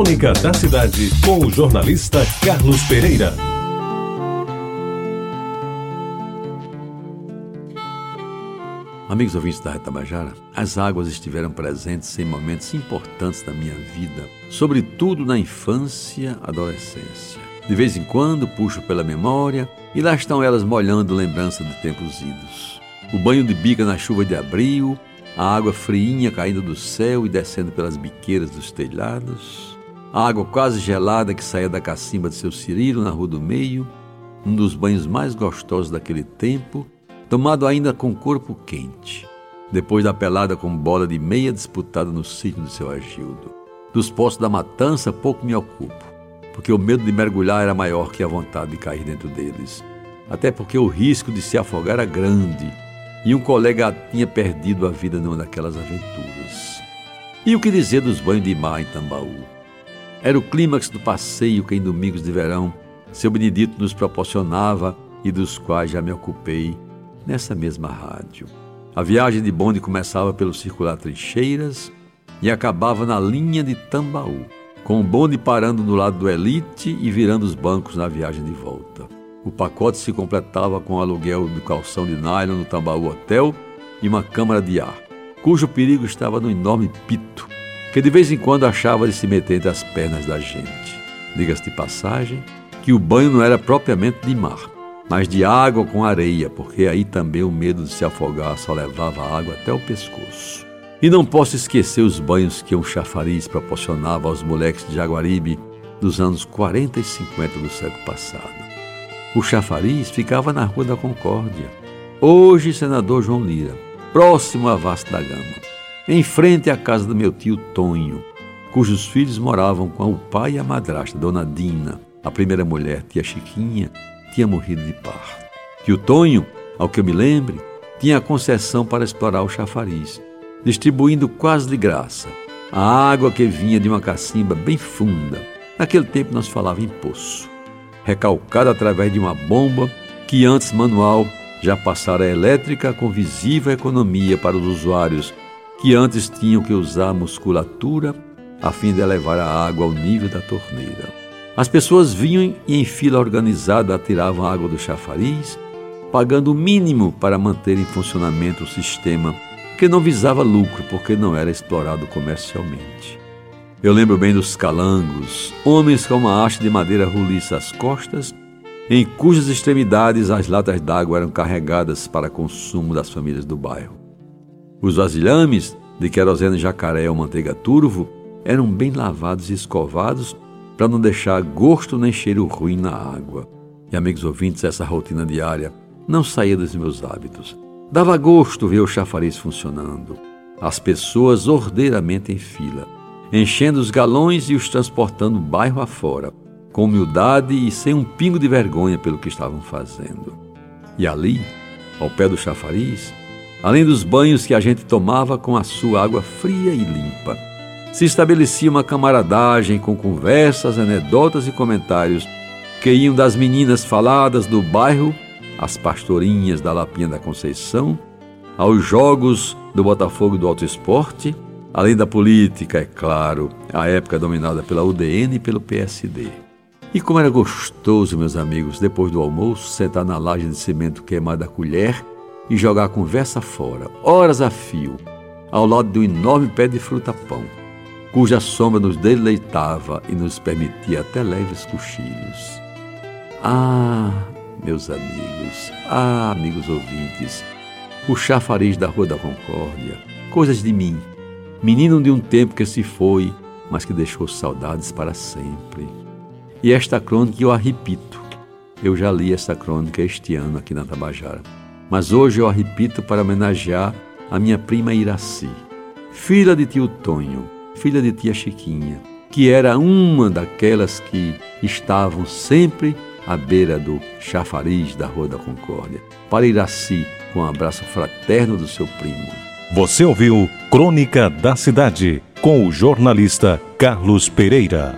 Crônica da Cidade, com o jornalista Carlos Pereira. Amigos ouvintes da Retabajara, as águas estiveram presentes em momentos importantes da minha vida, sobretudo na infância, adolescência. De vez em quando puxo pela memória e lá estão elas molhando lembrança de tempos idos. O banho de bica na chuva de abril, a água friinha caindo do céu e descendo pelas biqueiras dos telhados, a água quase gelada que saía da cacimba de seu Cirilo na Rua do Meio, um dos banhos mais gostosos daquele tempo, tomado ainda com corpo quente, depois da pelada com bola de meia disputada no sítio do seu Agildo. Dos poços da matança pouco me ocupo, porque o medo de mergulhar era maior que a vontade de cair dentro deles. Até porque o risco de se afogar era grande e um colega tinha perdido a vida numa daquelas aventuras. E o que dizer dos banhos de mar em Tambaú? Era o clímax do passeio que em domingos de verão seu Benedito nos proporcionava e dos quais já me ocupei nessa mesma rádio. A viagem de bonde começava pelo circular Trincheiras e acabava na linha de Tambaú, com o bonde parando no lado do Elite e virando os bancos na viagem de volta. O pacote se completava com o aluguel do calção de nylon no Tambaú Hotel e uma câmara de ar, cujo perigo estava no enorme pito que de vez em quando achava de se meter entre as pernas da gente. Diga-se de passagem que o banho não era propriamente de mar, mas de água com areia, porque aí também o medo de se afogar só levava a água até o pescoço. E não posso esquecer os banhos que um chafariz proporcionava aos moleques de Jaguaribe dos anos 40 e 50 do século passado. O chafariz ficava na Rua da Concórdia, hoje senador João Lira, próximo à Vasta da Gama em frente à casa do meu tio Tonho, cujos filhos moravam com o pai e a madrasta, Dona Dina, a primeira mulher, tia Chiquinha, tinha morrido de parto. Tio Tonho, ao que eu me lembre, tinha a concessão para explorar o chafariz, distribuindo quase de graça a água que vinha de uma cacimba bem funda. Naquele tempo nós falava em poço, recalcada através de uma bomba que antes manual já passara elétrica com visível economia para os usuários que antes tinham que usar musculatura a fim de elevar a água ao nível da torneira. As pessoas vinham e em fila organizada atiravam a água do chafariz, pagando o mínimo para manter em funcionamento o sistema que não visava lucro porque não era explorado comercialmente. Eu lembro bem dos calangos, homens com uma haste de madeira roliça às costas, em cujas extremidades as latas d'água eram carregadas para consumo das famílias do bairro. Os vasilhames de querosene jacaré ou manteiga turvo eram bem lavados e escovados para não deixar gosto nem cheiro ruim na água. E, amigos ouvintes, essa rotina diária não saía dos meus hábitos. Dava gosto ver o chafariz funcionando, as pessoas ordeiramente em fila, enchendo os galões e os transportando bairro afora, com humildade e sem um pingo de vergonha pelo que estavam fazendo. E ali, ao pé do chafariz, além dos banhos que a gente tomava com a sua água fria e limpa. Se estabelecia uma camaradagem com conversas, anedotas e comentários que iam das meninas faladas do bairro às pastorinhas da Lapinha da Conceição, aos jogos do Botafogo do Alto Esporte, além da política, é claro, a época dominada pela UDN e pelo PSD. E como era gostoso, meus amigos, depois do almoço, sentar na laje de cimento queimada a colher e jogar a conversa fora, horas a fio, ao lado de um enorme pé de fruta-pão, cuja sombra nos deleitava e nos permitia até leves cochilos. Ah, meus amigos, ah, amigos ouvintes, o chafariz da Rua da Concórdia, coisas de mim, menino de um tempo que se foi, mas que deixou saudades para sempre. E esta crônica eu a repito. Eu já li esta crônica este ano aqui na Tabajara mas hoje eu a repito para homenagear a minha prima Iraci, filha de tio Tonho, filha de tia Chiquinha, que era uma daquelas que estavam sempre à beira do chafariz da Rua da Concórdia. Para Iraci, com um abraço fraterno do seu primo. Você ouviu Crônica da Cidade, com o jornalista Carlos Pereira.